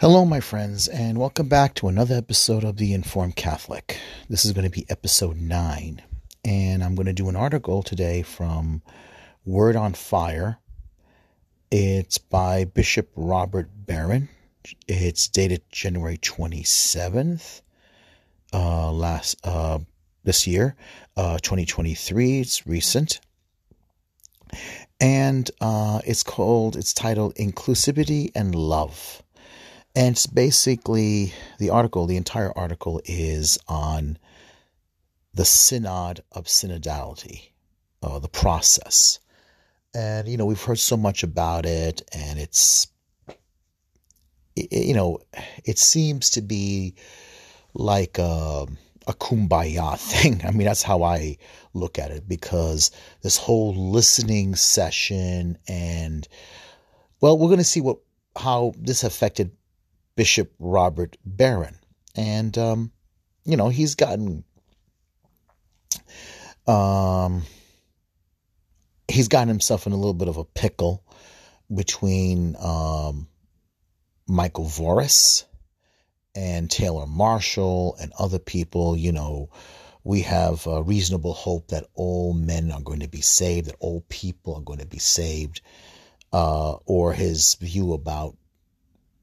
Hello, my friends, and welcome back to another episode of The Informed Catholic. This is going to be episode 9, and I'm going to do an article today from Word on Fire. It's by Bishop Robert Barron. It's dated January 27th, uh, last uh, this year, uh, 2023. It's recent. And uh, it's called, it's titled Inclusivity and Love and it's basically the article, the entire article is on the synod of synodality, uh, the process. And, you know, we've heard so much about it, and it's, it, you know, it seems to be like a, a kumbaya thing. I mean, that's how I look at it because this whole listening session and, well, we're going to see what how this affected Bishop Robert Barron. And, um, you know, he's gotten. Um, he's gotten himself in a little bit of a pickle between um, Michael Voris and Taylor Marshall and other people. You know, we have a reasonable hope that all men are going to be saved, that all people are going to be saved, uh, or his view about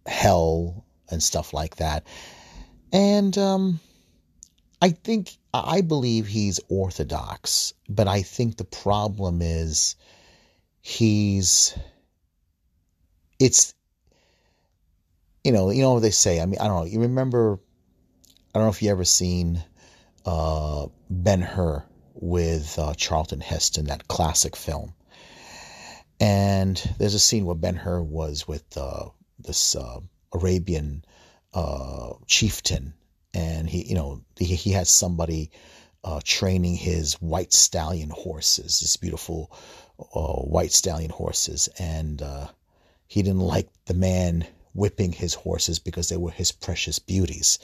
hell and stuff like that. And um, I think, I believe he's orthodox, but I think the problem is he's, it's, you know, you know what they say. I mean, I don't know. You remember, I don't know if you ever seen uh, Ben Hur with uh, Charlton Heston, that classic film. And there's a scene where Ben Hur was with uh, this uh, Arabian uh, chieftain, and he, you know, he, he had somebody uh, training his white stallion horses, his beautiful uh, white stallion horses, and uh, he didn't like the man whipping his horses because they were his precious beauties.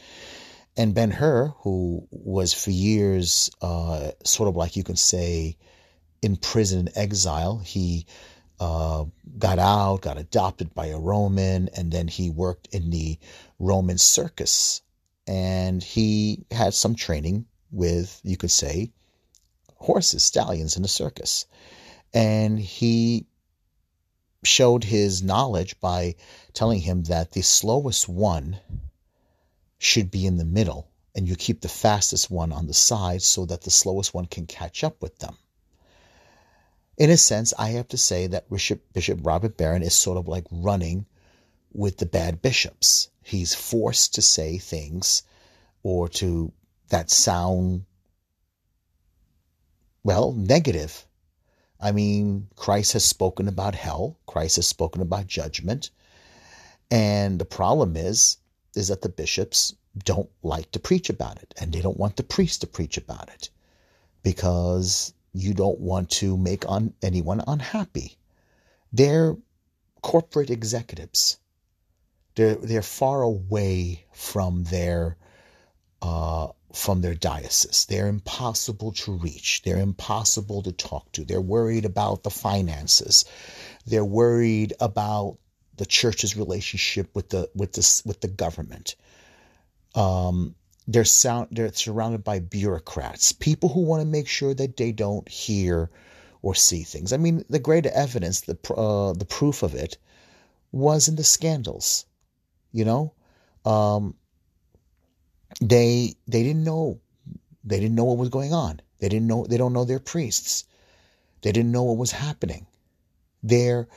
And Ben Hur, who was for years uh, sort of like you can say in prison in exile, he uh, got out, got adopted by a Roman, and then he worked in the Roman circus. And he had some training with, you could say, horses, stallions in the circus. And he showed his knowledge by telling him that the slowest one should be in the middle and you keep the fastest one on the side so that the slowest one can catch up with them in a sense, I have to say that Bishop, Robert Barron is sort of like running with the bad bishops. He's forced to say things or to that sound, well, negative. I mean, Christ has spoken about hell. Christ has spoken about judgment. And the problem is, is that the bishops don't like to preach about it and they don't want the priests to preach about it because you don't want to make on anyone unhappy. They're corporate executives. They're they're far away from their uh, from their diocese. They're impossible to reach. They're impossible to talk to. They're worried about the finances. They're worried about the church's relationship with the with the with the government. Um, they're sound they're surrounded by bureaucrats, people who want to make sure that they don't hear or see things. I mean, the great evidence, the uh, the proof of it, was in the scandals. You know, um, they they didn't know they didn't know what was going on. They didn't know they don't know their priests. They didn't know what was happening. They're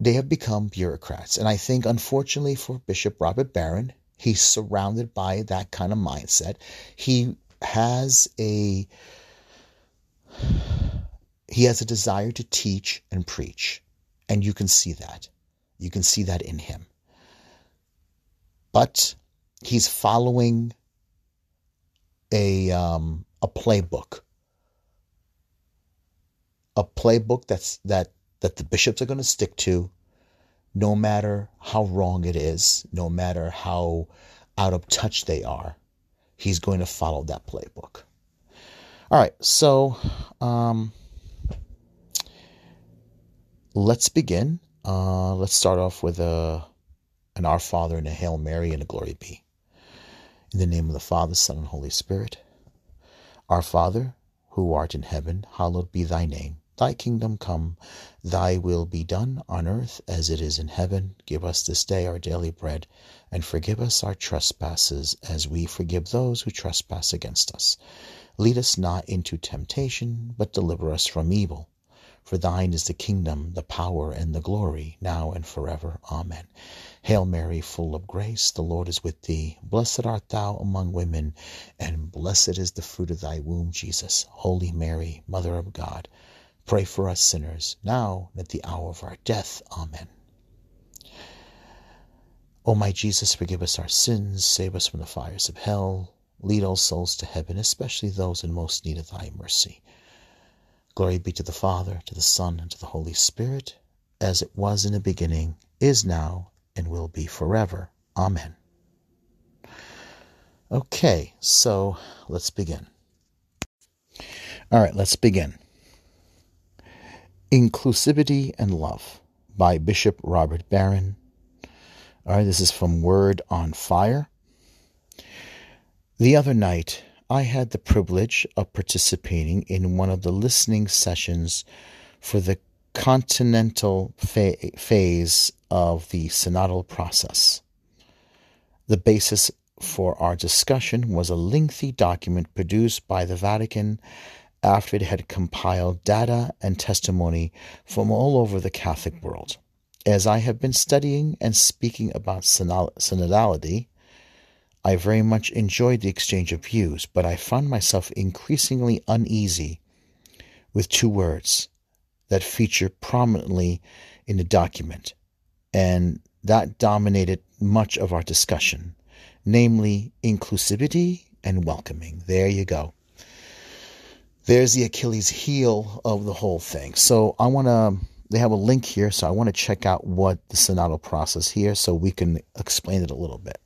they have become bureaucrats, and I think, unfortunately for Bishop Robert Barron, He's surrounded by that kind of mindset. He has a he has a desire to teach and preach. And you can see that. You can see that in him. But he's following a um, a playbook. A playbook that's that that the bishops are going to stick to no matter how wrong it is, no matter how out of touch they are, he's going to follow that playbook. All right, so um, let's begin. Uh, let's start off with a and Our Father, and a Hail Mary, and a Glory be. In the name of the Father, Son, and Holy Spirit. Our Father, who art in heaven, hallowed be thy name. Thy kingdom come, thy will be done on earth as it is in heaven. Give us this day our daily bread, and forgive us our trespasses as we forgive those who trespass against us. Lead us not into temptation, but deliver us from evil. For thine is the kingdom, the power, and the glory, now and forever. Amen. Hail Mary, full of grace, the Lord is with thee. Blessed art thou among women, and blessed is the fruit of thy womb, Jesus. Holy Mary, Mother of God, pray for us sinners, now and at the hour of our death. Amen. O my Jesus, forgive us our sins, save us from the fires of hell, lead all souls to heaven, especially those in most need of thy mercy. Glory be to the Father, to the Son, and to the Holy Spirit, as it was in the beginning, is now, and will be forever. Amen. Okay, so let's begin. All right, let's begin. Inclusivity and Love by Bishop Robert Barron. All right, this is from Word on Fire. The other night, I had the privilege of participating in one of the listening sessions for the continental fa- phase of the synodal process. The basis for our discussion was a lengthy document produced by the Vatican after it had compiled data and testimony from all over the Catholic world. As I have been studying and speaking about synodality, I very much enjoyed the exchange of views, but I found myself increasingly uneasy with two words that feature prominently in the document, and that dominated much of our discussion, namely inclusivity and welcoming. There you go. There's the Achilles heel of the whole thing. So I want to, they have a link here, so I want to check out what the synodal process here so we can explain it a little bit.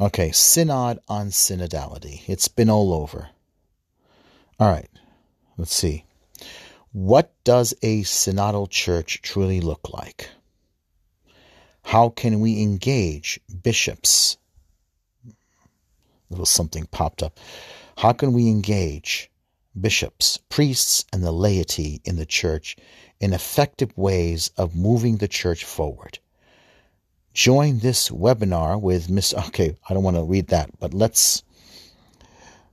Okay, synod on synodality. It's been all over. All right, let's see. What does a synodal church truly look like? How can we engage bishops? Little something popped up. How can we engage bishops, priests, and the laity in the church in effective ways of moving the church forward? join this webinar with Miss. Okay, I don't want to read that, but let's.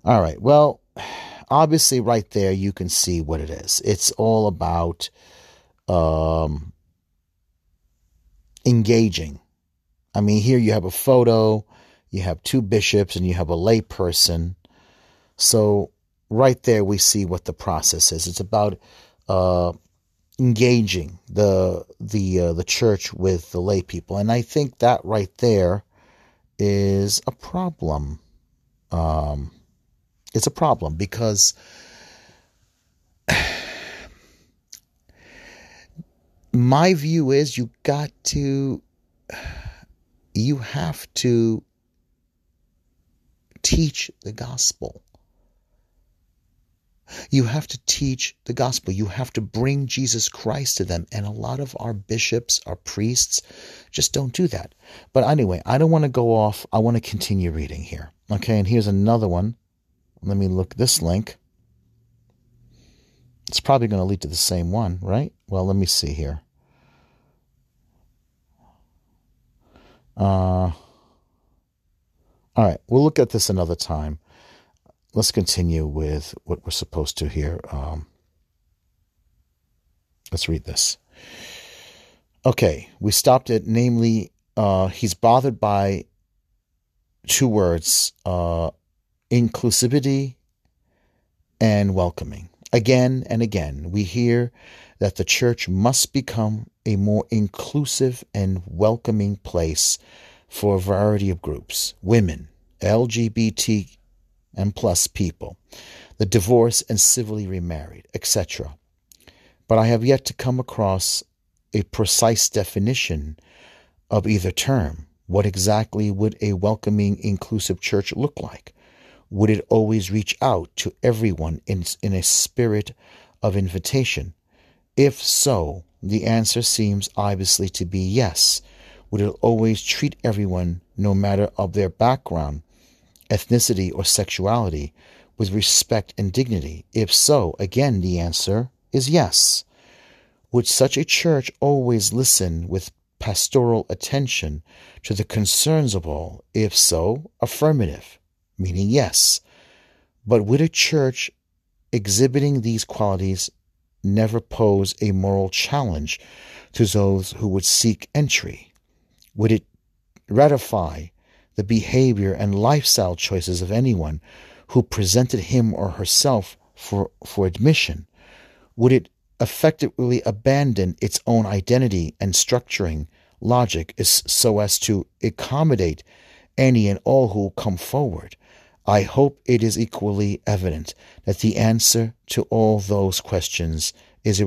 All right. Well, obviously, right there, you can see what it is. It's all about um, engaging. I mean, here you have a photo, you have two bishops, and you have a lay person. So, right there, we see what the process is. It's about uh, engaging the the uh, the church with the lay people, and I think that right there is a problem. Um, it's a problem because my view is you got to you have to teach the gospel you have to teach the gospel. You have to bring Jesus Christ to them. And a lot of our bishops, our priests, just don't do that. But anyway, I don't want to go off. I want to continue reading here. Okay, and here's another one. Let me look this link. It's probably going to lead to the same one, right? Well, let me see here. Uh, all right, we'll look at this another time let's continue with what we're supposed to here. Um, let's read this. Okay, we stopped at namely, uh, he's bothered by two words uh, inclusivity and welcoming. Again and again, we hear that the church must become a more inclusive and welcoming place for a variety of groups women, LGBT and plus people, the divorced and civilly remarried, etc. But I have yet to come across a precise definition of either term. What exactly would a welcoming, inclusive church look like? Would it always reach out to everyone in, in a spirit of invitation? If so, the answer seems obviously to be yes. Would it always treat everyone, no matter of their background, ethnicity, or sexuality, with respect and dignity? If so, again, the answer is yes. Would such a church always listen with pastoral attention to the concerns of all? If so, affirmative, meaning yes. But would a church exhibiting these qualities never pose a moral challenge to those who would seek entry? Would it ratify the behavior and lifestyle choices of anyone who presented him or herself for, for admission? Would it effectively abandon its own identity and structuring logic is so as to accommodate any and all who come forward? I hope it is equally evident that the answer to all those questions is a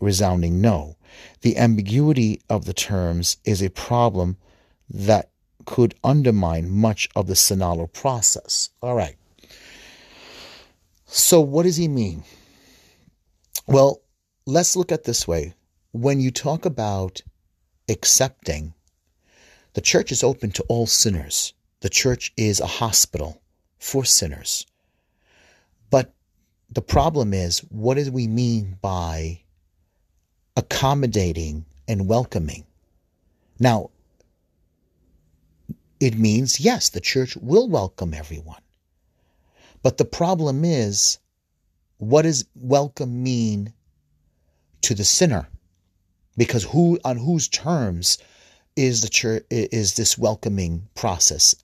resounding no. The ambiguity of the terms is a problem that could undermine much of the synodal process. All right. So, what does he mean? Well, let's look at this way. When you talk about accepting, the church is open to all sinners. The church is a hospital for sinners. But the problem is, what do we mean by accommodating and welcoming? Now, it means, yes, the church will welcome everyone. But the problem is, what does welcome mean to the sinner? Because who on whose terms is the church is this welcoming process?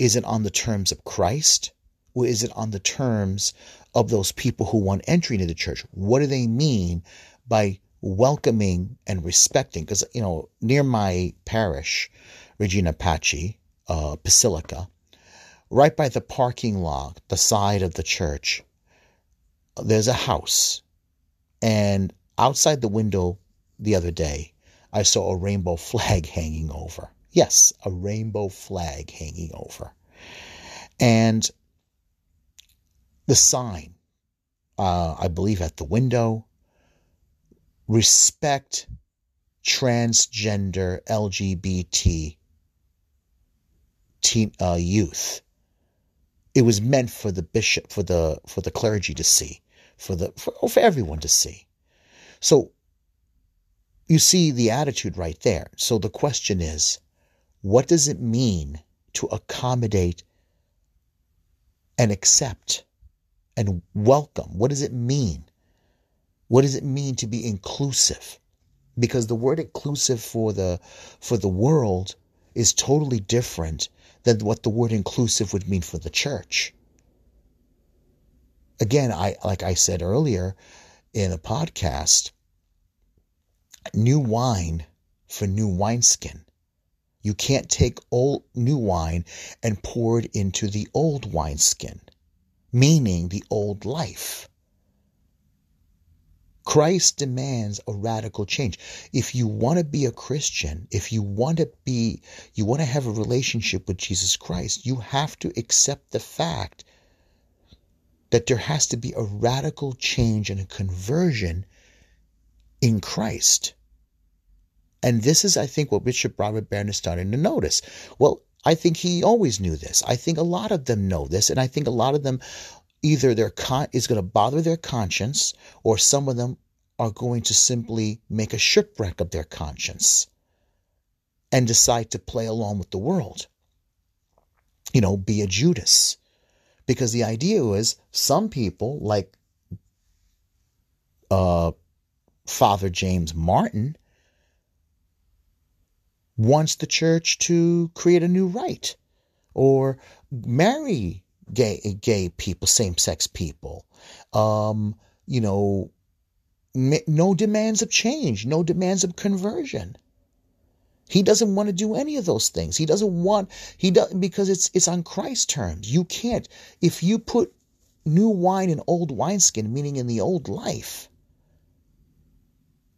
Is it on the terms of Christ? Or is it on the terms of those people who want entry into the church? What do they mean by welcoming and respecting? Because, you know, near my parish, Regina Pacis, uh, Basilica, right by the parking lot, the side of the church, there's a house. And outside the window the other day, I saw a rainbow flag hanging over. Yes, a rainbow flag hanging over. And the sign, uh, I believe at the window, respect transgender LGBT teen, uh, youth. It was meant for the bishop, for the for the clergy to see, for the for, for everyone to see. So you see the attitude right there. So the question is, what does it mean to accommodate and accept and welcome? What does it mean? What does it mean to be inclusive? Because the word inclusive for the for the world is totally different than what the word inclusive would mean for the church. Again, I like I said earlier in a podcast, new wine for new wineskin. You can't take old new wine and pour it into the old wineskin, meaning the old life. Christ demands a radical change. If you want to be a Christian, if you want to be you want to have a relationship with Jesus Christ, you have to accept the fact that there has to be a radical change and a conversion in Christ. And this is, I think, what Bishop Robert Barron is starting to notice. Well, I think he always knew this. I think a lot of them know this, and I think a lot of them either their con is going to bother their conscience, or some of them are going to simply make a shipwreck of their conscience and decide to play along with the world. You know, be a Judas. Because the idea was some people, like uh, Father James Martin, wants the church to create a new rite or marry gay gay people, same sex people. Um, you know, no demands of change, no demands of conversion. He doesn't want to do any of those things. He doesn't want he does because it's it's on Christ's terms. You can't if you put new wine in old wineskin, meaning in the old life.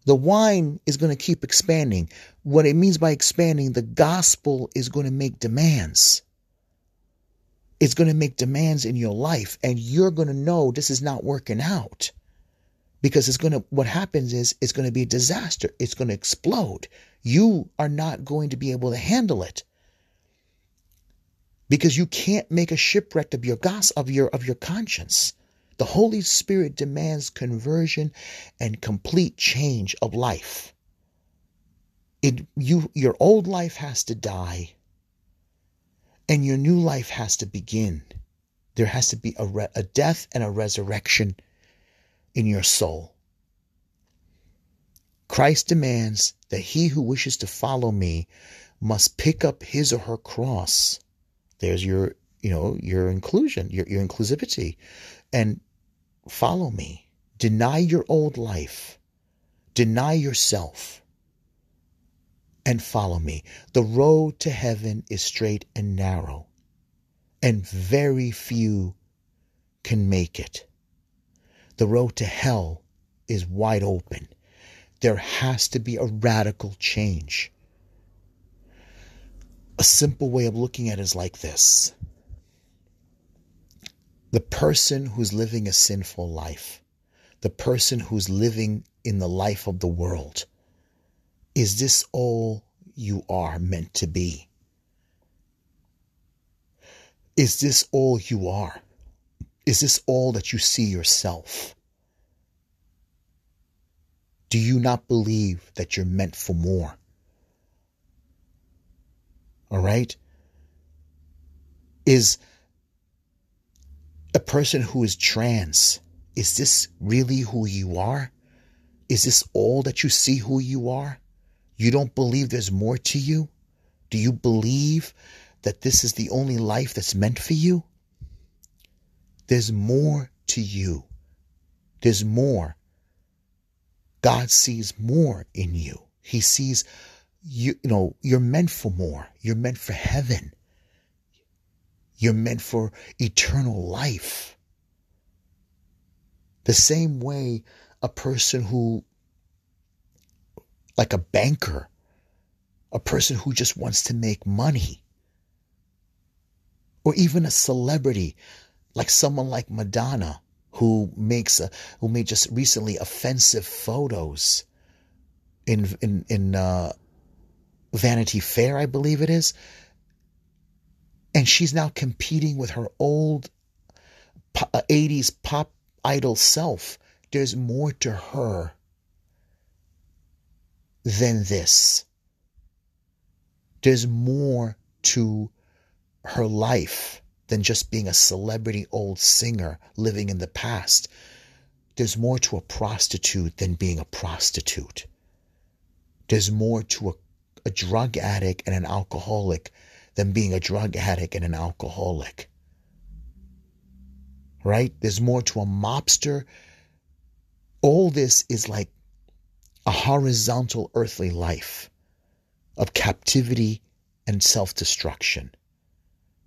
The wine is going to keep expanding. What it means by expanding, the gospel is going to make demands. It's going to make demands in your life, and you're going to know this is not working out. Because it's going to what happens is it's going to be a disaster. It's going to explode. You are not going to be able to handle it. Because you can't make a shipwreck of your gospel of your of your conscience the holy spirit demands conversion and complete change of life it you your old life has to die and your new life has to begin there has to be a, re- a death and a resurrection in your soul. Christ demands that he who wishes to follow me must pick up his or her cross. There's your, you know, your inclusion, your, your inclusivity, and follow me. Deny your old life. Deny yourself and follow me. The road to heaven is straight and narrow, and very few can make it. The road to hell is wide open. There has to be a radical change. A simple way of looking at it is like this the person who's living a sinful life, the person who's living in the life of the world, is this all you are meant to be? Is this all you are? Is this all that you see yourself? Do you not believe that you're meant for more? All right? Is a person who is trans, is this really who you are? Is this all that you see who you are? You don't believe there's more to you? Do you believe that this is the only life that's meant for you? There's more to you. There's more. God sees more in you. He sees you, you know, you're meant for more. You're meant for heaven. You're meant for eternal life. The same way a person who, like a banker, a person who just wants to make money, or even a celebrity, like someone like Madonna who makes a, who made just recently offensive photos in in in uh, Vanity Fair, I believe it is, and she's now competing with her old uh, 80s pop idol self. There's more to her than this. There's more to her life than just being a celebrity old singer living in the past. There's more to a prostitute than being a prostitute. There's more to a, a drug addict and an alcoholic than being a drug addict and an alcoholic. Right? There's more to a mobster. All this is like a horizontal earthly life of captivity and self destruction.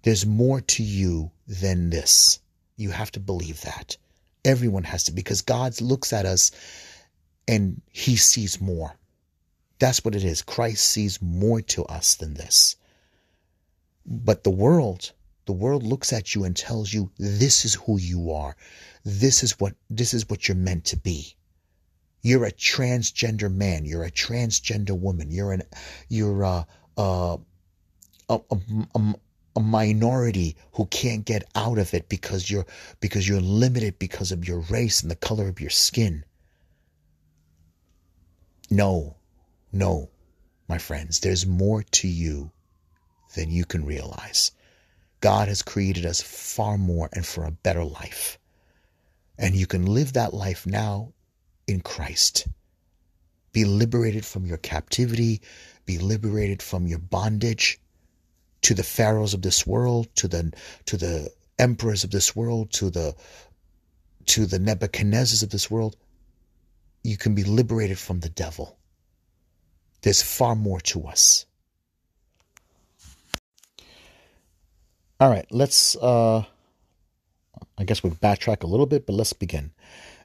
There's more to you than this. You have to believe that. Everyone has to, because God looks at us and he sees more. That's what it is. Christ sees more to us than this. But the world, the world looks at you and tells you this is who you are. This is what this is what you're meant to be. You're a transgender man. You're a transgender woman. You're an you're a a, a, a, a minority who can't get out of it because you're because you're limited because of your race and the color of your skin. No, no, my friends, there's more to you than you can realize. God has created us far more and for a better life. And you can live that life now in Christ. Be liberated from your captivity, be liberated from your bondage to the pharaohs of this world, to the to the emperors of this world, to the to the Nebuchadnezzars of this world, you can be liberated from the devil. There's far more to us. All right, let's uh I guess we backtrack a little bit, but let's begin.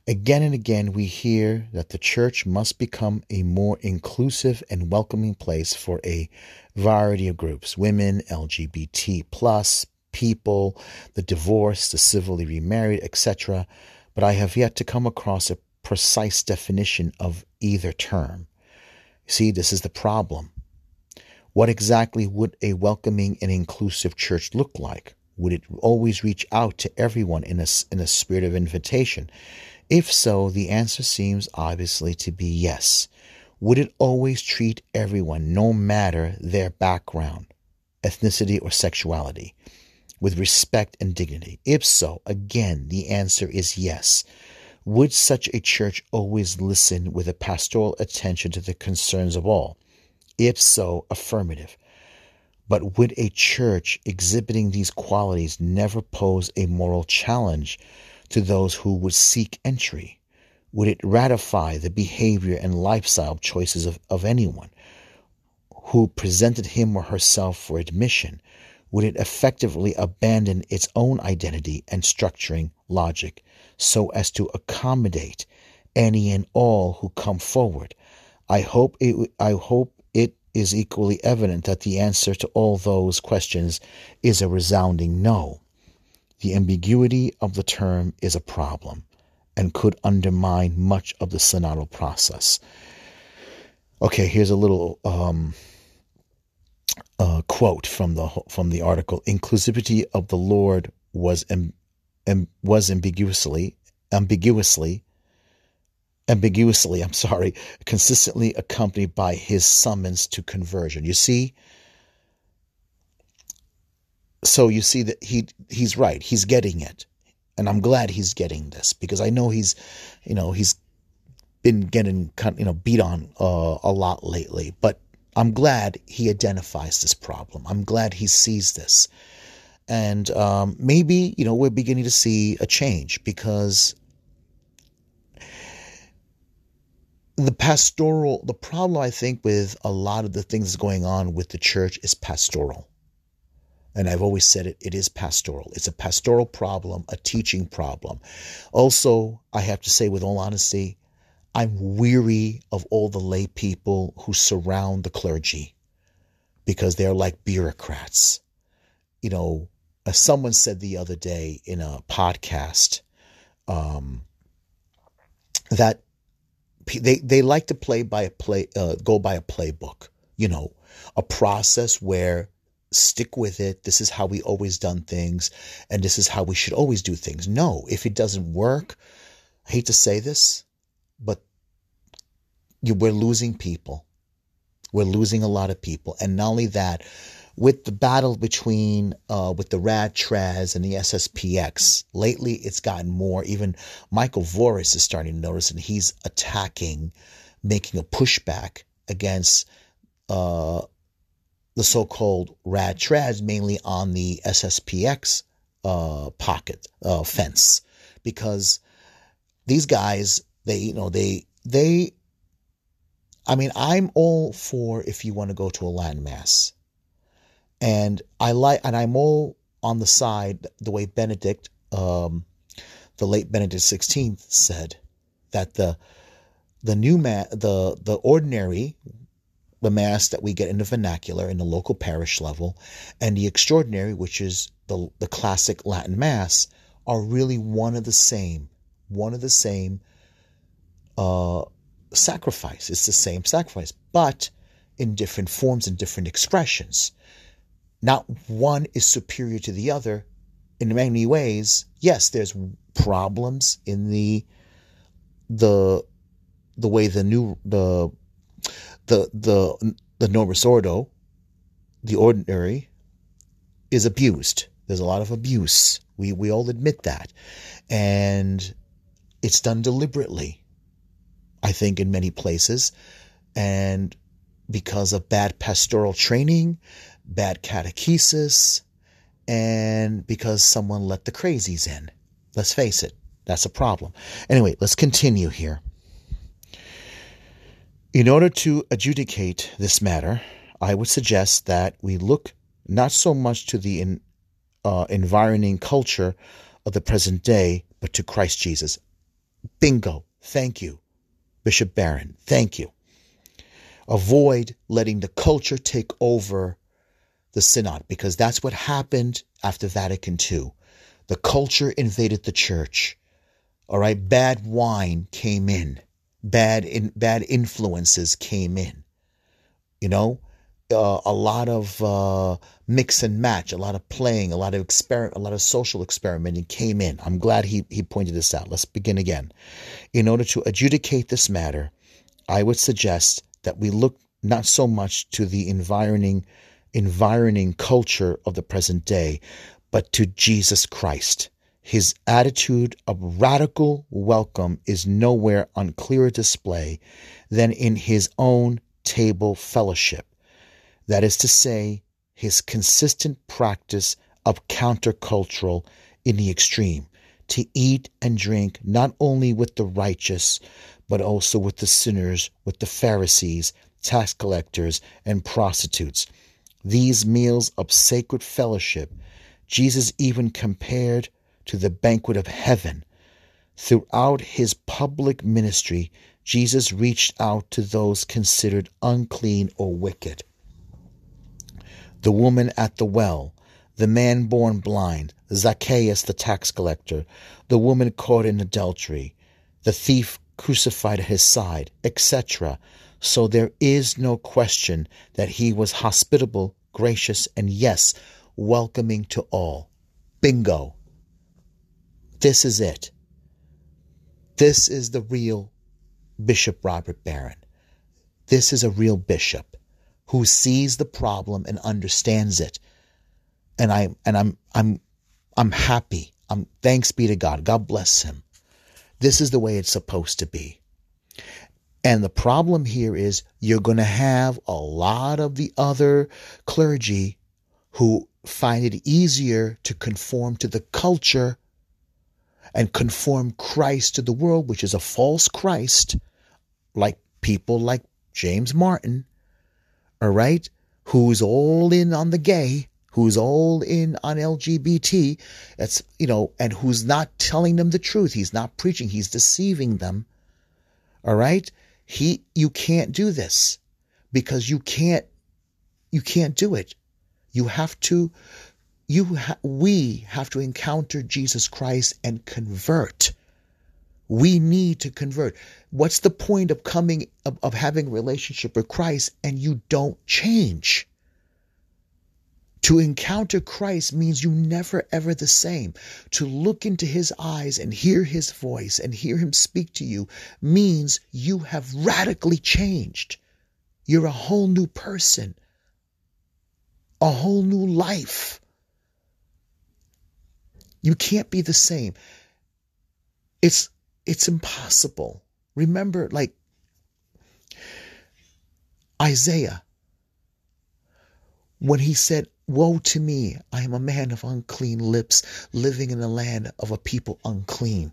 Again and again, we hear that the church must become a more inclusive and welcoming place for a variety of groups women, LGBT, plus, people, the divorced, the civilly remarried, etc. But I have yet to come across a precise definition of either term. See, this is the problem. What exactly would a welcoming and inclusive church look like? Would it always reach out to everyone in a, in a spirit of invitation? If so, the answer seems obviously to be yes. Would it always treat everyone, no matter their background, ethnicity, or sexuality, with respect and dignity? If so, again, the answer is yes. Would such a church always listen with a pastoral attention to the concerns of all? If so, affirmative. But would a church exhibiting these qualities never pose a moral challenge to those who would seek entry? Would it ratify the behavior and lifestyle choices of, of anyone who presented him or herself for admission? Would it effectively abandon its own identity and structuring logic so as to accommodate any and all who come forward? I hope it, I hope is equally evident that the answer to all those questions is a resounding no. The ambiguity of the term is a problem and could undermine much of the synodal process. Okay, here's a little um, uh, quote from the from the article: "Inclusivity of the Lord was was ambiguously ambiguously ambiguously, I'm sorry, consistently accompanied by his summons to conversion. You see? So you see that he he's right. He's getting it. And I'm glad he's getting this because I know he's, you know, he's been getting you know beat on uh, a lot lately, but I'm glad he identifies this problem. I'm glad he sees this. And um, maybe, you know, we're beginning to see a change because the pastoral the problem i think with a lot of the things going on with the church is pastoral. And i've always said it it is pastoral. It's a pastoral problem a teaching problem. Also i have to say with all honesty i'm weary of all the lay people who surround the clergy because they're like bureaucrats. You know as someone said the other day in a podcast um, that they they like to play by a play uh, go by a playbook you know a process where stick with it this is how we always done things and this is how we should always do things. No if it doesn't work i hate to say this but you, we're losing people. We're losing a lot of people. And not only that with the battle between uh, with the Rad Trads and the SSPX, lately it's gotten more. Even Michael Voris is starting to notice, and he's attacking, making a pushback against uh, the so-called Rad Trads, mainly on the SSPX uh, pocket uh, fence, because these guys, they you know they they. I mean, I'm all for if you want to go to a Latin mass and I like, and I'm all on the side the way Benedict, um, the late Benedict XVI said that the the new ma- the the ordinary the mass that we get in the vernacular in the local parish level and the extraordinary which is the the classic Latin mass are really one of the same one of the same uh, sacrifice. It's the same sacrifice but in different forms and different expressions not one is superior to the other in many ways. Yes, there's problems in the the the way the new the the the the novus ordo, the ordinary, is abused. There's a lot of abuse. We we all admit that, and it's done deliberately. I think in many places, and because of bad pastoral training, bad catechesis, and because someone let the crazies in. Let's face it, that's a problem. Anyway, let's continue here. In order to adjudicate this matter, I would suggest that we look not so much to the in, uh, environing culture of the present day, but to Christ Jesus. Bingo. Thank you, Bishop Barron. Thank you. Avoid letting the culture take over the synod because that's what happened after Vatican II. The culture invaded the church. All right, bad wine came in, bad in, bad influences came in. You know, uh, a lot of uh, mix and match, a lot of playing, a lot of experiment, a lot of social experimenting came in. I'm glad he he pointed this out. Let's begin again. In order to adjudicate this matter, I would suggest that we look not so much to the environing environing culture of the present day, but to Jesus Christ. His attitude of radical welcome is nowhere on clearer display than in his own table fellowship. That is to say, his consistent practice of countercultural in the extreme, to eat and drink not only with the righteous, but also with the sinners, with the Pharisees, tax collectors, and prostitutes. These meals of sacred fellowship, Jesus even compared to the banquet of heaven. Throughout his public ministry, Jesus reached out to those considered unclean or wicked the woman at the well, the man born blind, Zacchaeus the tax collector, the woman caught in adultery, the thief crucified at his side, etc. So there is no question that he was hospitable, gracious, and yes, welcoming to all. Bingo. This is it. This is the real Bishop Robert Barron. This is a real bishop who sees the problem and understands it. And I and I'm I'm I'm happy. I'm thanks be to God. God bless him. This is the way it's supposed to be. And the problem here is you're going to have a lot of the other clergy who find it easier to conform to the culture and conform Christ to the world, which is a false Christ, like people like James Martin, all right, who's all in on the gay, who's all in on LGBT, that's, you know, and who's not telling them the truth. He's not preaching, he's deceiving them. All right? He, you can't do this because you can't, you can't do it. You have to, you, ha- we have to encounter Jesus Christ and convert. We need to convert. What's the point of coming of, of having a relationship with Christ and you don't change? To encounter Christ means you never ever the same. To look into his eyes and hear his voice and hear him speak to you means you have radically changed. You're a whole new person, a whole new life. You can't be the same. It's it's impossible. Remember, like Isaiah, when he said, Woe to me, I am a man of unclean lips, living in the land of a people unclean.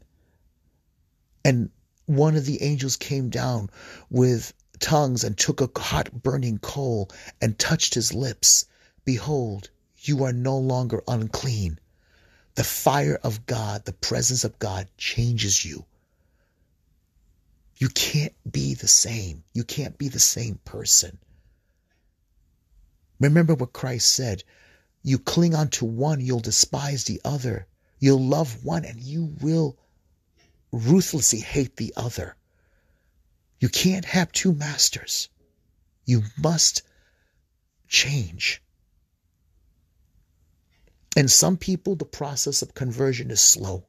And one of the angels came down with tongues and took a hot burning coal and touched his lips. Behold, you are no longer unclean. The fire of God, the presence of God changes you. You can't be the same. You can't be the same person. Remember what Christ said. You cling onto one, you'll despise the other. You'll love one and you will ruthlessly hate the other. You can't have two masters. You must change. And some people, the process of conversion is slow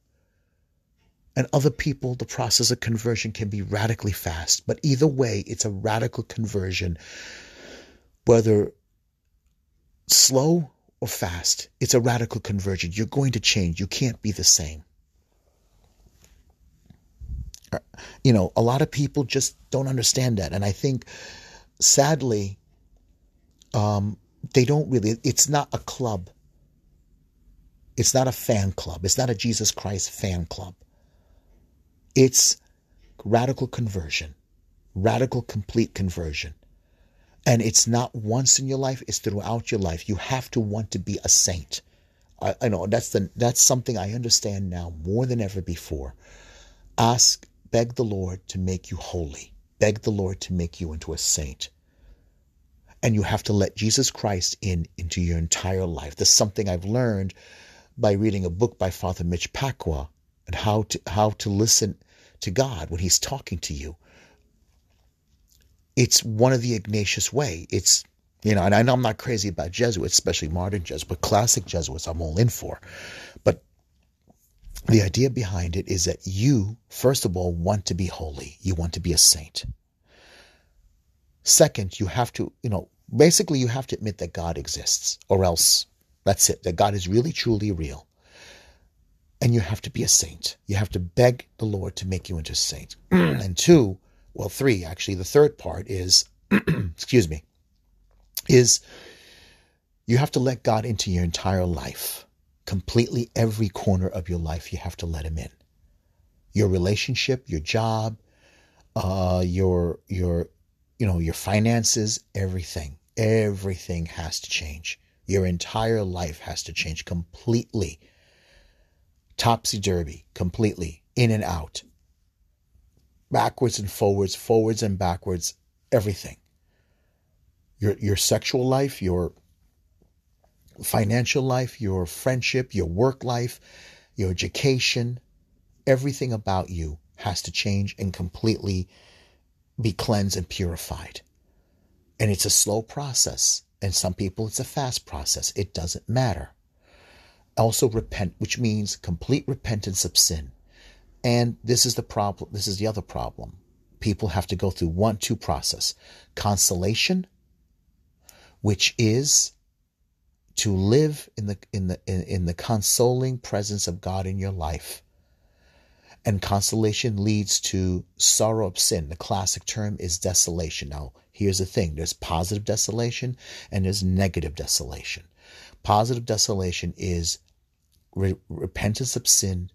and other people, the process of conversion can be radically fast. But either way, it's a radical conversion. Whether slow or fast, it's a radical conversion. You're going to change. You can't be the same. Uh, you know, a lot of people just don't understand that. And I think, sadly, um, they don't really, it's not a club. It's not a fan club. It's not a Jesus Christ fan club. It's radical conversion, radical complete conversion. And it's not once in your life, it's throughout your life. You have to want to be a saint. I, I know that's the that's something I understand now more than ever before. Ask, beg the Lord to make you holy. Beg the Lord to make you into a saint. And you have to let Jesus Christ in into your entire life. This is something I've learned by reading a book by Father Mitch Pacwa and how to how to listen to God when He's talking to you. It's one of the Ignatius way. It's you know, and I know I'm not crazy about Jesuits, especially modern Jesuits, but classic Jesuits I'm all in for. But the idea behind it is that you, first of all, want to be holy. You want to be a saint. Second, you have to, you know, basically you have to admit that God exists, or else that's it, that God is really, truly real. And you have to be a saint. You have to beg the Lord to make you into a saint. and two, well, three, actually, the third part is, excuse me, is you have to let God into your entire life. Completely every corner of your life, you have to let him in. Your relationship, your job, uh, your your you know, your finances, everything. Everything has to change. Your entire life has to change completely. Topsy turvy, completely, in and out, backwards and forwards, forwards and backwards, everything. Your your sexual life, your financial life, your friendship, your work life, your education, everything about you has to change and completely be cleansed and purified. And it's a slow process. And some people, it's a fast process. It doesn't matter. Also, repent, which means complete repentance of sin. And this is the problem. This is the other problem. People have to go through one, two process consolation, which is to live in the in the in, in the consoling presence of God in your life and consolation leads to sorrow of sin. The classic term is desolation. Now, here's the thing there's positive desolation and there's negative desolation. Positive desolation is re- repentance of sin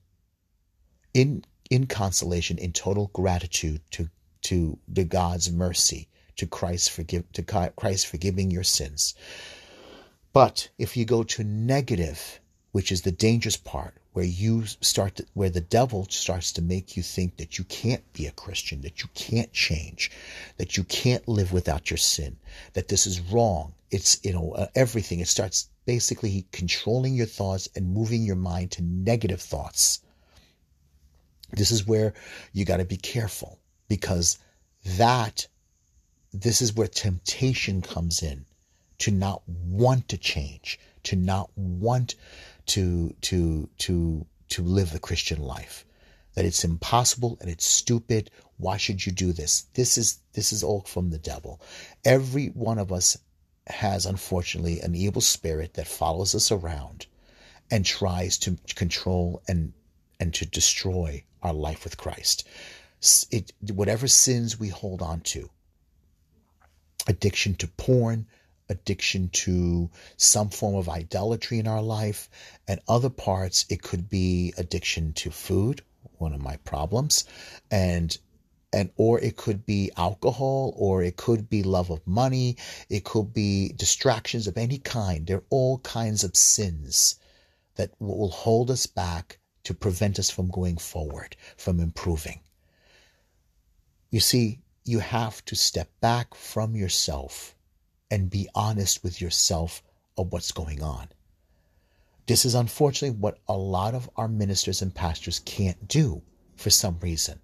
in, in consolation, in total gratitude to, to God's mercy, to Christ, forgive, to Christ forgiving your sins. But if you go to negative, which is the dangerous part, where you start to, where the devil starts to make you think that you can't be a Christian, that you can't change, that you can't live without your sin, that this is wrong. It's you know uh, everything. It starts basically controlling your thoughts and moving your mind to negative thoughts. This is where you got to be careful because that this is where temptation comes in to not want to change, to not want to to to to live the Christian life. That it's impossible and it's stupid. Why should you do this? This is this is all from the devil. Every one of us has unfortunately an evil spirit that follows us around and tries to control and and to destroy our life with Christ. It, whatever sins we hold on to, addiction to porn, addiction to some form of idolatry in our life. And other parts, it could be addiction to food, one of my problems, and and or it could be alcohol or it could be love of money it could be distractions of any kind there are all kinds of sins that will hold us back to prevent us from going forward from improving you see you have to step back from yourself and be honest with yourself of what's going on. This is unfortunately what a lot of our ministers and pastors can't do for some reason.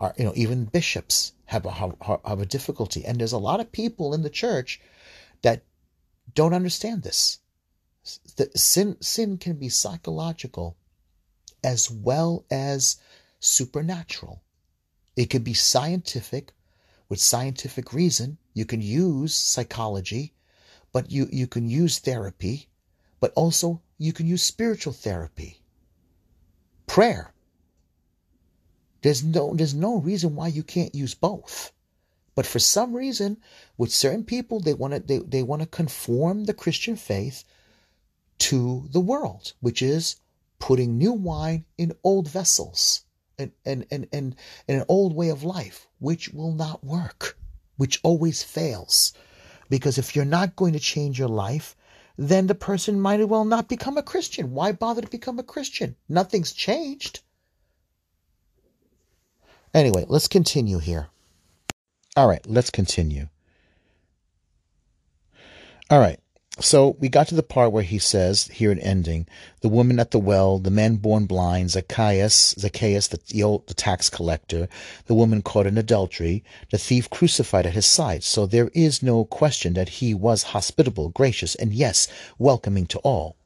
Our, you know, even bishops have a have a difficulty, and there's a lot of people in the church that don't understand this. Sin sin can be psychological as well as supernatural. It could be scientific with scientific reason. You can use psychology, but you, you can use therapy, but also you can use spiritual therapy. Prayer. There's no there's no reason why you can't use both. But for some reason, with certain people, they want to they, they want to conform the Christian faith to the world, which is putting new wine in old vessels and, and, and, and, and an old way of life, which will not work, which always fails. Because if you're not going to change your life, then the person might as well not become a Christian. Why bother to become a Christian? Nothing's changed. Anyway, let's continue here. All right, let's continue. All right. So we got to the part where he says, here in ending, the woman at the well, the man born blind, Zacchaeus, Zacchaeus, the, the, old, the tax collector, the woman caught in adultery, the thief crucified at his side. So there is no question that he was hospitable, gracious, and yes, welcoming to all.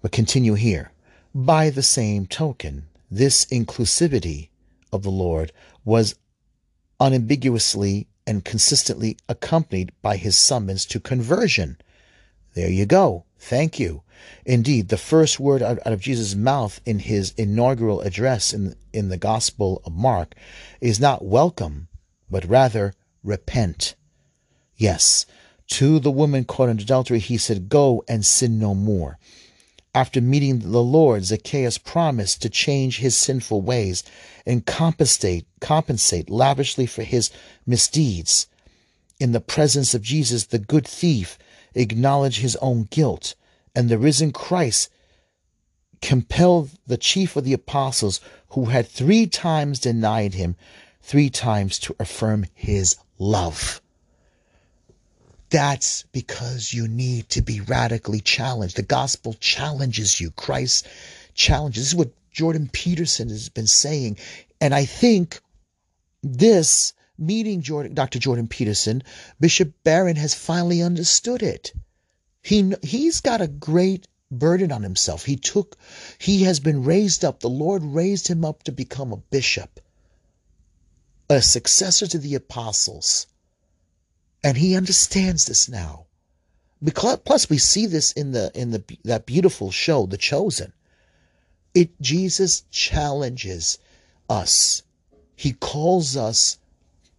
But continue here. By the same token, this inclusivity of the Lord was unambiguously and consistently accompanied by his summons to conversion there you go. Thank you. Indeed, the first word out, of Jesus' mouth in his inaugural address in, in the Gospel of Mark is not welcome, but rather repent. Yes, to the woman caught in adultery, he said, Go and sin no more. After meeting the Lord, Zacchaeus promised to change his sinful ways and compensate, compensate lavishly for his misdeeds. In the presence of Jesus, the good thief acknowledge his own guilt, and the risen Christ compelled the chief of the apostles, who had three times denied him, three times to affirm his love. That's because you need to be radically challenged. The gospel challenges you. Christ challenges. This is what Jordan Peterson has been saying. And I think this meeting Jordan, Dr. Jordan Peterson, Bishop Barron has finally understood it. He, he's got a great burden on himself. He took, he has been raised up. The Lord raised him up to become a bishop, a successor to the apostles. And he understands this now. Because, plus, we see this in the in the that beautiful show, The Chosen. It Jesus challenges us. He calls us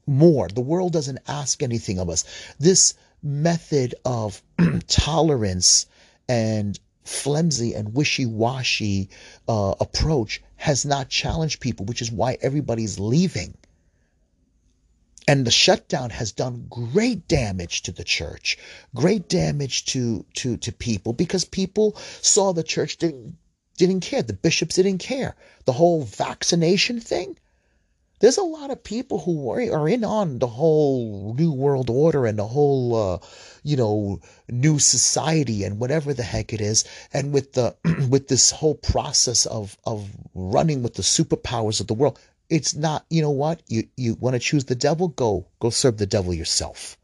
more. The world doesn't ask anything of us. This method of tolerance and flimsy and wishy-washy uh, approach has not challenged people, which is why everybody's leaving. And the shutdown has done great damage to the church, great damage to to to people because people saw the church didn't didn't care. The bishops didn't care. The whole vaccination thing, there's a lot of people who are, are in on the whole new world order and the whole uh, you know new society and whatever the heck it is. And with the with this whole process of of running with the superpowers of the world it's not you know what? You you want to choose the devil? Go go serve the devil yourself.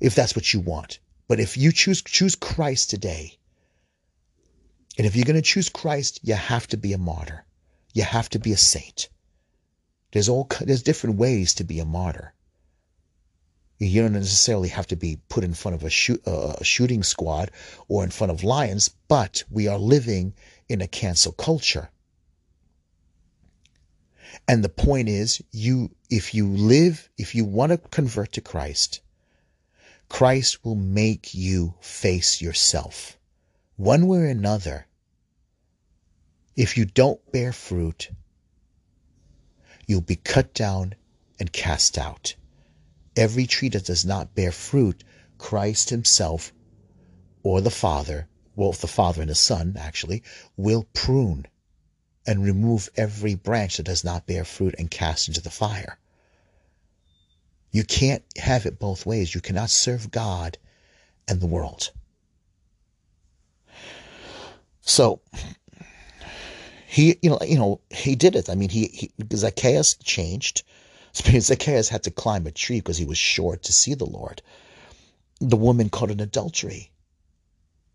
If that's what you want. But if you choose choose Christ today and if you're going to choose Christ you have to be a martyr. You have to be a saint there's all there's different ways to be a martyr. You don't necessarily have to be put in front of a, shoot, uh, a shooting squad or in front of lions, but we are living in a cancel culture. And the point is, you if you live, if you want to convert to Christ, Christ will make you face yourself. One way or another, if you don't bear fruit, you'll be cut down and cast out. Every tree that does not bear fruit, Christ Himself or the Father, well, the Father and the Son actually, will prune and remove every branch that does not bear fruit and cast into the fire. You can't have it both ways. You cannot serve God and the world. So he, you know, you know, he did it. I mean, he, he Zacchaeus changed. Zacchaeus had to climb a tree because he was short to see the Lord. The woman caught in adultery.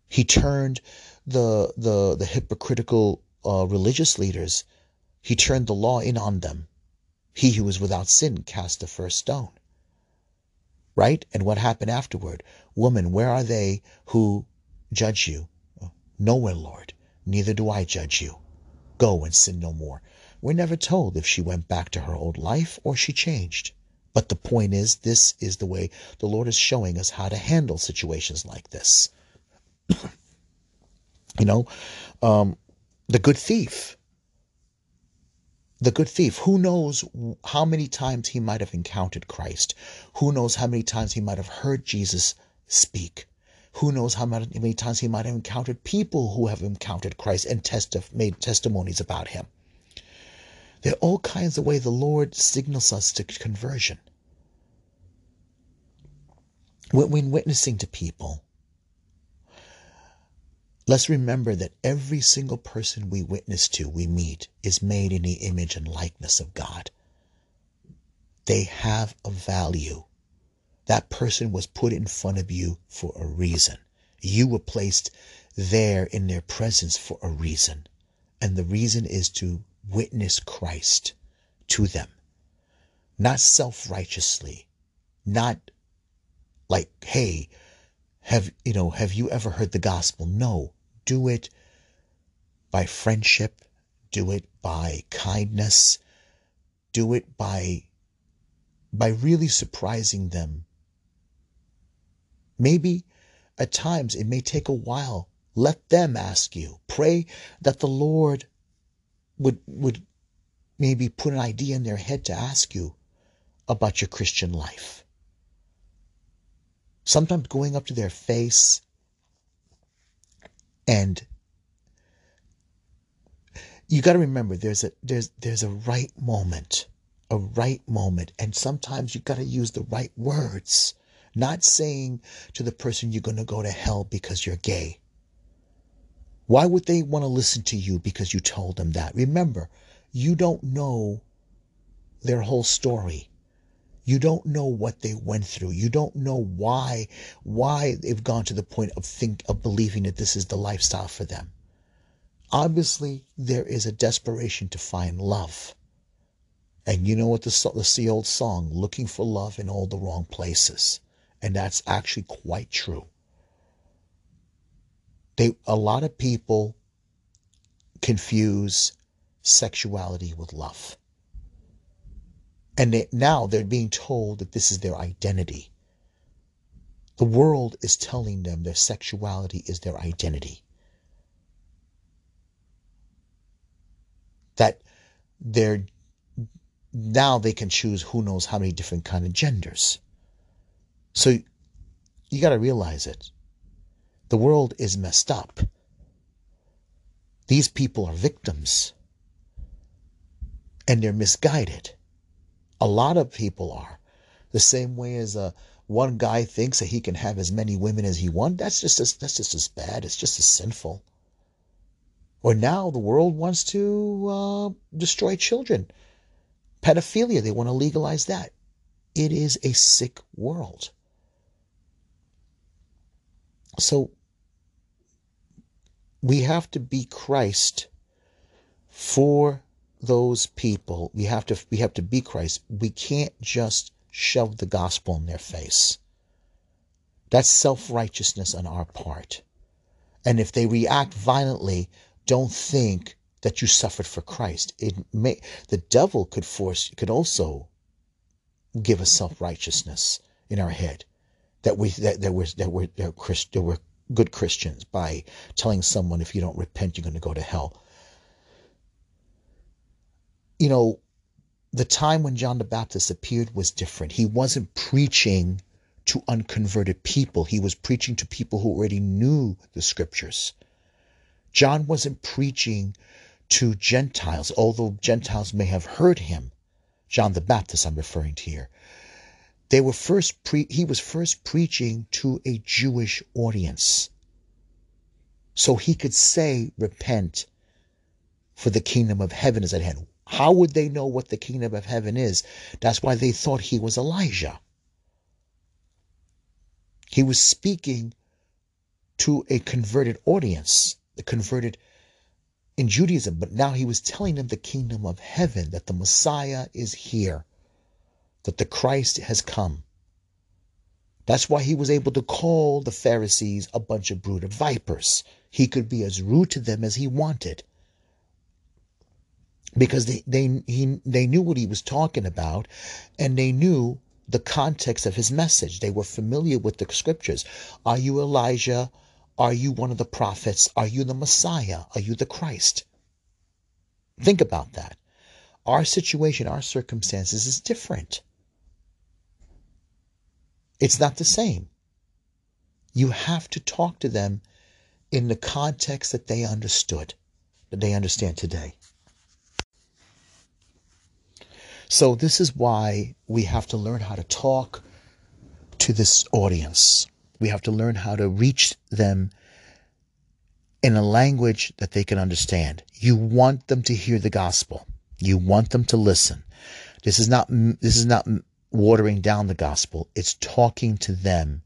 He turned the the the hypocritical uh, religious leaders. He turned the law in on them. He who was without sin cast the first stone. Right? And what happened afterward? Woman, where are they who judge you? Nowhere, Lord. Neither do I judge you. Go and sin no more. We're never told if she went back to her old life or she changed. But the point is, this is the way the Lord is showing us how to handle situations like this. you know, um, the good thief. The good thief, who knows how many times he might have encountered Christ? Who knows how many times he might have heard Jesus speak? Who knows how many times he might have encountered people who have encountered Christ and testif- made testimonies about him. There are all kinds of ways the Lord signals us to conversion. when witnessing to people, let's remember that every single person we witness to, we meet, is made in the image and likeness of God. They have a value. That person was put in front of you for a reason. You were placed there in their presence for a reason. And the reason is to witness Christ to them. Not self righteously, not like, hey, have you know, have you ever heard the gospel? No. Do it by friendship, do it by kindness, do it by by really surprising them. Maybe at times it may take a while. Let them ask you. Pray that the Lord would would maybe put an idea in their head to ask you about your Christian life. Sometimes going up to their face and you got to remember there's a there's there's a right moment a right moment and sometimes you got to use the right words not saying to the person you're going to go to hell because you're gay why would they want to listen to you because you told them that remember you don't know their whole story you don't know what they went through. You don't know why why they've gone to the point of think of believing that this is the lifestyle for them. Obviously, there is a desperation to find love. And you know what the, the old song, looking for love in all the wrong places. And that's actually quite true. They, a lot of people confuse sexuality with love. And they, now they're being told that this is their identity. The world is telling them their sexuality is their identity. That they're now they can choose who knows how many different kind of genders. So you got to realize it. The world is messed up. These people are victims and they're misguided. A lot of people are. The same way as a uh, one guy thinks that he can have as many women as he wants. That's just as, that's just as bad. It's just as sinful. Or now the world wants to uh, destroy children. Pedophilia, they want to legalize that. It is a sick world. So we have to be Christ for those people, we have to we have to be Christ. We can't just shove the gospel in their face. That's self-righteousness on our part. And if they react violently, don't think that you suffered for Christ. It may the devil could force could also give us self-righteousness in our head that we that, that we're that we're that we're, that good Christians by telling someone if you don't repent you're going to go to hell you know, the time when John the Baptist appeared was different. He wasn't preaching to unconverted people, he was preaching to people who already knew the scriptures. John wasn't preaching to Gentiles, although Gentiles may have heard him. John the Baptist, I'm referring to here. They were first pre- he was first preaching to a Jewish audience. So he could say, Repent, for the kingdom of heaven is at hand. How would they know what the kingdom of heaven is? That's why they thought he was Elijah. He was speaking to a converted audience, the converted in Judaism, but now he was telling them the kingdom of heaven, that the Messiah is here, that the Christ has come. That's why he was able to call the Pharisees a bunch of brood of vipers. He could be as rude to them as he wanted. Because they they he, they knew what he was talking about and they knew the context of his message. They were familiar with the scriptures. Are you elijah? Are you one of the prophets? Are you the messiah? Are you the christ? Think about that. Our situation our circumstances is different it's not the same you have to talk to them in the context that they understood that they understand today so this is why we have to learn how to talk to this audience. We have to learn how to reach them in a language that they can understand. You want them to hear the gospel. You want them to listen. This is not this is not watering down the gospel. It's talking to them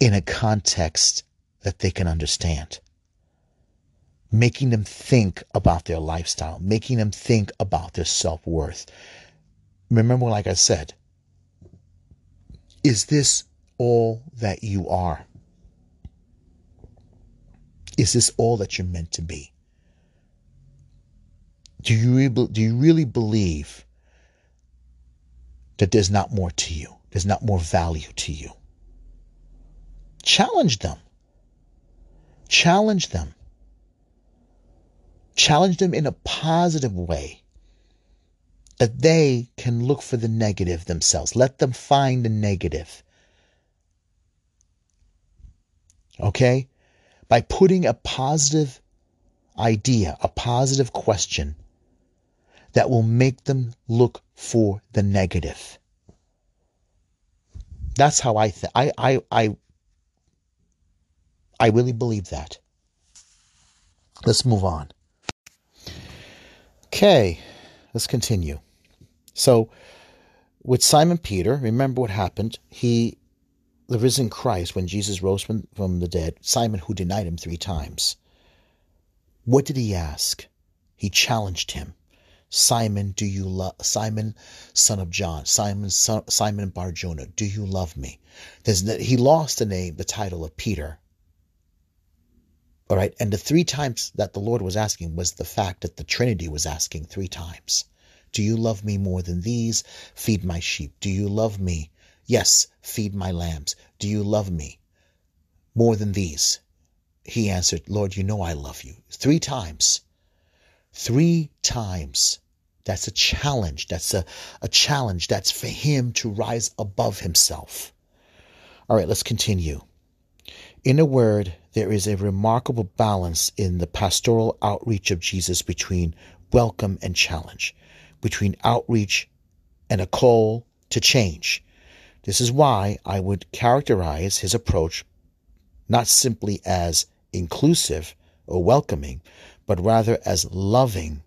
in a context that they can understand. Making them think about their lifestyle, making them think about their self worth. Remember, like I said, is this all that you are? Is this all that you're meant to be? Do you, do you really believe that there's not more to you? There's not more value to you? Challenge them. Challenge them. Challenge them in a positive way that they can look for the negative themselves. Let them find the negative. Okay? By putting a positive idea, a positive question that will make them look for the negative. That's how I think. I, I, I, I really believe that. Let's move on. Okay, let's continue. So, with Simon Peter, remember what happened? He, the risen Christ, when Jesus rose from, from the dead, Simon, who denied him three times, what did he ask? He challenged him. Simon, do you love Simon, son of John, Simon, son, Simon Barjona, do you love me? There's, he lost the name, the title of Peter. All right, and the three times that the Lord was asking was the fact that the Trinity was asking three times. Do you love me more than these? Feed my sheep. Do you love me? Yes, feed my lambs. Do you love me more than these? He answered, Lord, you know I love you. Three times. Three times. That's a challenge. That's a, a challenge. That's for him to rise above himself. All right, let's continue. In a word, there is a remarkable balance in the pastoral outreach of Jesus between welcome and challenge, between outreach and a call to change. This is why I would characterize his approach not simply as inclusive or welcoming, but rather as loving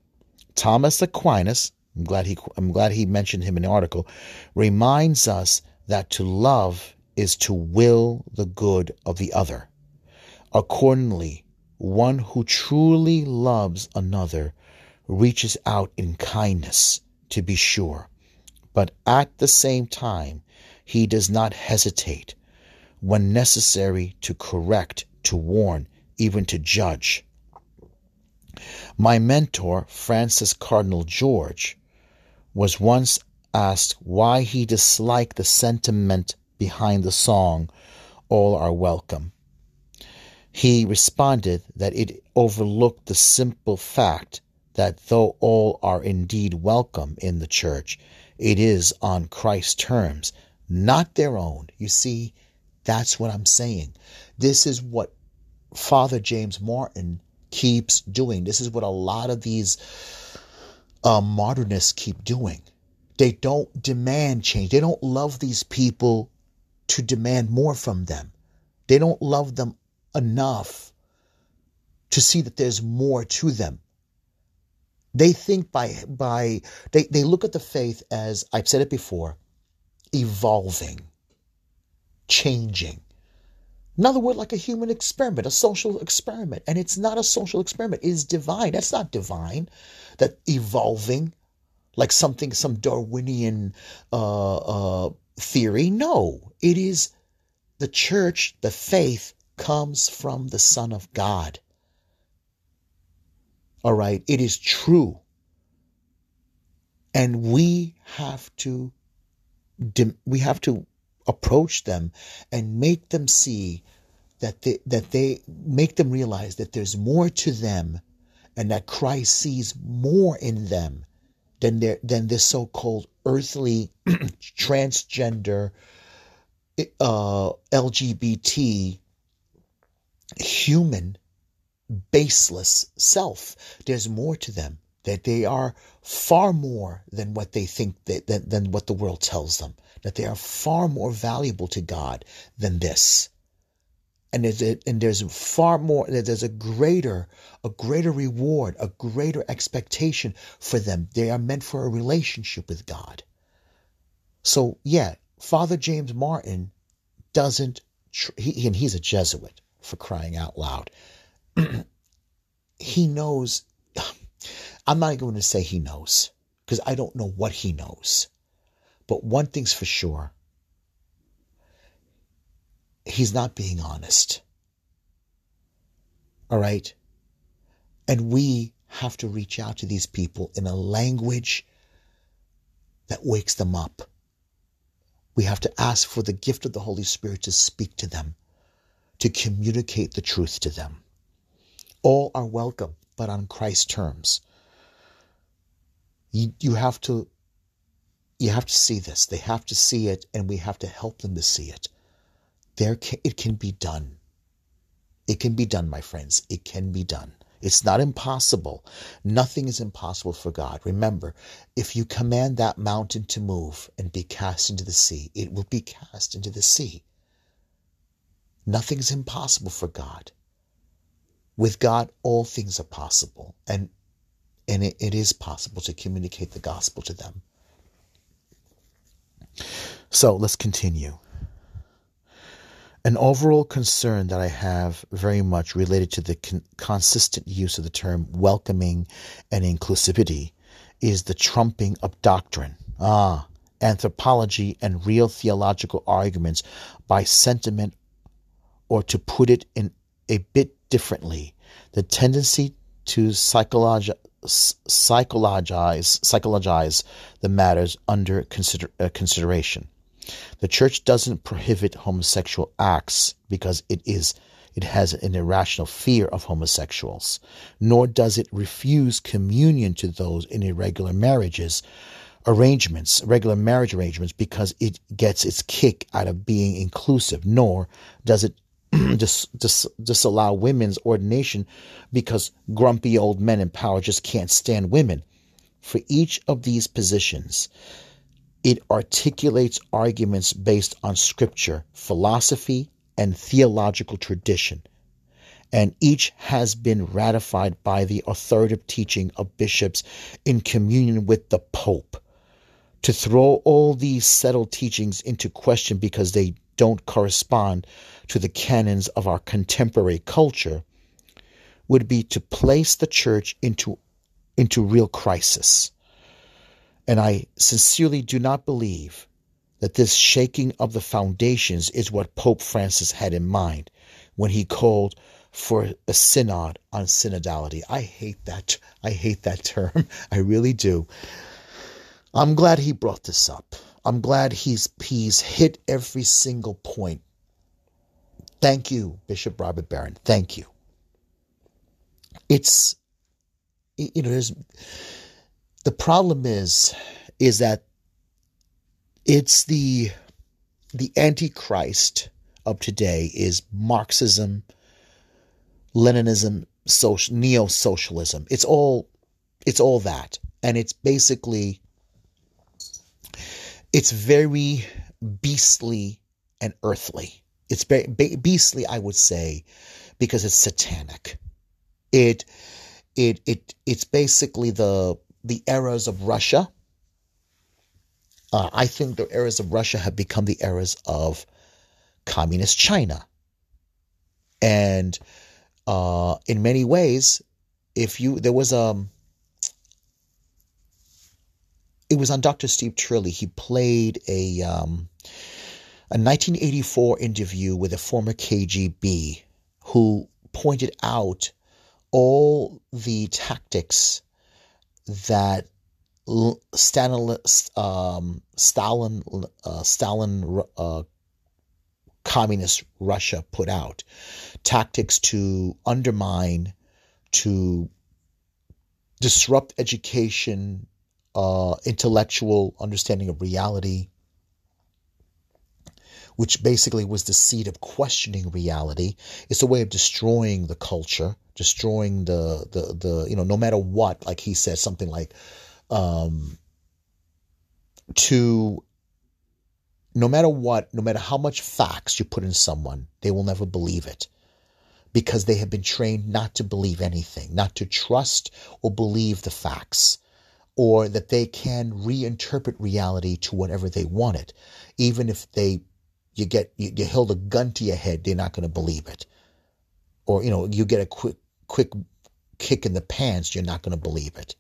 Thomas Aquinas, I'm glad he I'm glad he mentioned him in the article, reminds us that to love is to will the good of the other. Accordingly, one who truly loves another reaches out in kindness, to be sure, but at the same time, he does not hesitate when necessary to correct, to warn, even to judge. My mentor, Francis Cardinal George, was once asked why he disliked the sentiment behind the song, All Are Welcome. He responded that it overlooked the simple fact that though all are indeed welcome in the church, it is on Christ's terms, not their own. You see, that's what I'm saying. This is what Father James Martin keeps doing. This is what a lot of these uh, modernists keep doing. They don't demand change. They don't love these people to demand more from them. They don't love them enough to see that there's more to them. They think by by they, they look at the faith as I've said it before, evolving, changing. In other words, like a human experiment, a social experiment. And it's not a social experiment, it is divine. That's not divine. That evolving, like something, some Darwinian uh, uh, theory. No, it is the church, the faith comes from the Son of God. All right, it is true. And we have to we have to approach them and make them see that they, that they make them realize that there's more to them and that Christ sees more in them than their than this so-called earthly transgender uh, LGBT human baseless self. There's more to them. That they are far more than what they think that, than, than what the world tells them, that they are far more valuable to God than this. And there's, a, and there's far more, there's a greater, a greater reward, a greater expectation for them. They are meant for a relationship with God. So yeah, Father James Martin doesn't, he, and he's a Jesuit for crying out loud. he knows I'm not going to say he knows because I don't know what he knows. But one thing's for sure he's not being honest. All right? And we have to reach out to these people in a language that wakes them up. We have to ask for the gift of the Holy Spirit to speak to them, to communicate the truth to them. All are welcome, but on Christ's terms. You, you have to you have to see this. They have to see it, and we have to help them to see it. There, can, it can be done. It can be done, my friends. It can be done. It's not impossible. Nothing is impossible for God. Remember, if you command that mountain to move and be cast into the sea, it will be cast into the sea. Nothing is impossible for God. With God, all things are possible. And and it, it is possible to communicate the gospel to them. So let's continue. An overall concern that I have very much related to the con- consistent use of the term welcoming and inclusivity is the trumping of doctrine. Ah, anthropology and real theological arguments by sentiment, or to put it in a bit differently, the tendency to psychologize psychologize psychologize the matters under consider, uh, consideration. The church doesn't prohibit homosexual acts because it is it has an irrational fear of homosexuals, nor does it refuse communion to those in irregular marriages arrangements, regular marriage arrangements, because it gets its kick out of being inclusive, nor does it dis, disallow women's ordination because grumpy old men in power just can't stand women. For each of these positions, it articulates arguments based on scripture, philosophy, and theological tradition, and each has been ratified by the authoritative teaching of bishops in communion with the Pope. To throw all these settled teachings into question because they don't correspond to the canons of our contemporary culture would be to place the church into, into real crisis. And I sincerely do not believe that this shaking of the foundations is what Pope Francis had in mind when he called for a synod on synodality. I hate that. I hate that term. I really do. I'm glad he brought this up. I'm glad he's he's hit every single point. Thank you, Bishop Robert Barron. Thank you. It's you know, there's the problem is is that it's the the antichrist of today is Marxism, Leninism, social, neo-socialism. It's all it's all that. And it's basically it's very beastly and earthly. It's very beastly, I would say, because it's satanic. It it it it's basically the the eras of Russia. Uh, I think the eras of Russia have become the eras of communist China, and uh, in many ways, if you there was a um, it was on Dr. Steve Turley. He played a um, a 1984 interview with a former KGB who pointed out all the tactics that Stalin, um, Stalin, uh, Stalin uh, communist Russia put out, tactics to undermine, to disrupt education, uh, intellectual understanding of reality, which basically was the seed of questioning reality. It's a way of destroying the culture, destroying the the the you know no matter what. Like he said something like, um, to no matter what, no matter how much facts you put in someone, they will never believe it because they have been trained not to believe anything, not to trust or believe the facts, or that they can reinterpret reality to whatever they want it. Even if they, you get, you, you hold a gun to your head, they're not going to believe it. Or, you know, you get a quick, quick kick in the pants, you're not going to believe it.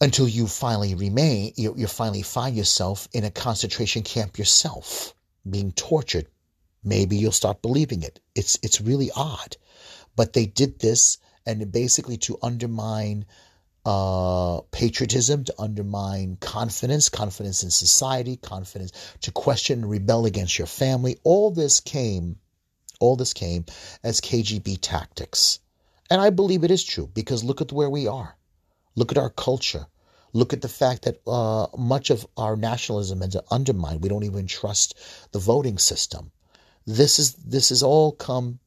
Until you finally remain, you, you finally find yourself in a concentration camp yourself, being tortured maybe you'll start believing it. It's it's really odd, but they did this and basically to undermine uh, patriotism, to undermine confidence, confidence in society, confidence to question and rebel against your family. All this came, all this came as KGB tactics, and I believe it is true because look at where we are, look at our culture. Look at the fact that uh, much of our nationalism is undermined. We don't even trust the voting system this is this has all come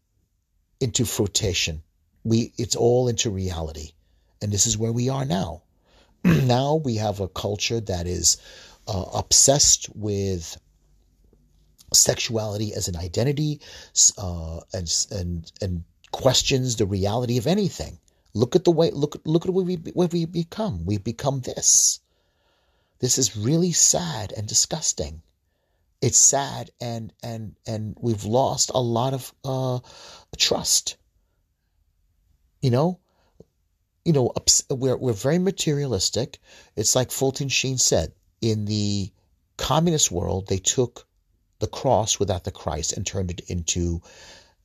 into fruition. We it's all into reality, and this is where we are now. now we have a culture that is uh, obsessed with sexuality as an identity, uh, and and and questions the reality of anything. Look at the way look look at what we what we become. We've become this. This is really sad and disgusting it's sad and and and we've lost a lot of uh, trust you know you know we're we're very materialistic. It's like fulton sheen said in the communist world they took the cross without the christ and turned it into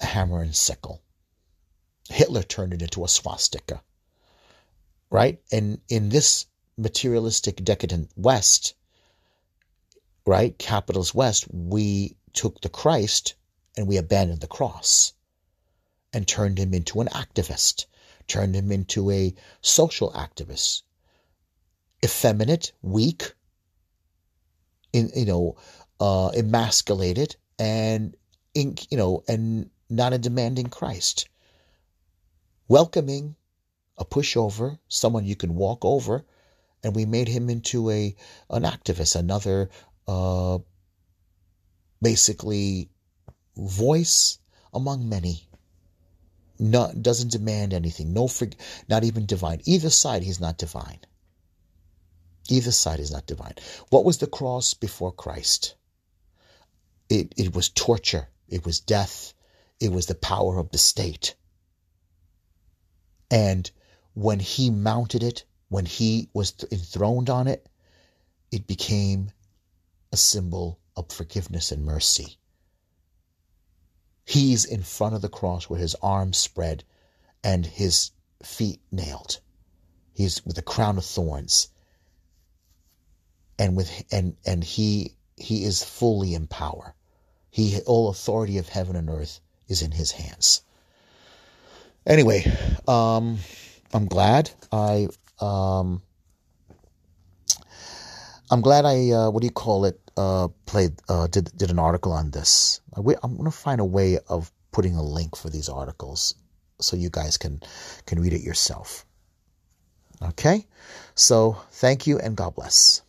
a hammer and sickle. Hitler turned it into a swastika right? And in this materialistic decadent west right, capitalist West, we took the Christ and we abandoned the cross and turned him into an activist, turned him into a social activist, effeminate, weak, in you know, uh, emasculated, and in, you know, and not a demanding Christ, welcoming a pushover, someone you can walk over, and we made him into a an activist, another uh, basically voice among many. Not, doesn't demand anything. No, not even divine. Either side, he's not divine. Either side is not divine. What was the cross before Christ? It, it was torture. It was death. It was the power of the state. And when he mounted it, when he was enthroned on it, it became a symbol of forgiveness and mercy. He's in front of the cross with his arms spread and his feet nailed. He's with a crown of thorns. And with and and he he is fully in power. He all authority of heaven and earth is in his hands. Anyway, um, I'm glad I um, I'm glad I uh, what do you call it uh, played uh, did did an article on this. I'm to find a way of putting a link for these articles so you guys can can read it yourself. Okay, so thank you and God bless.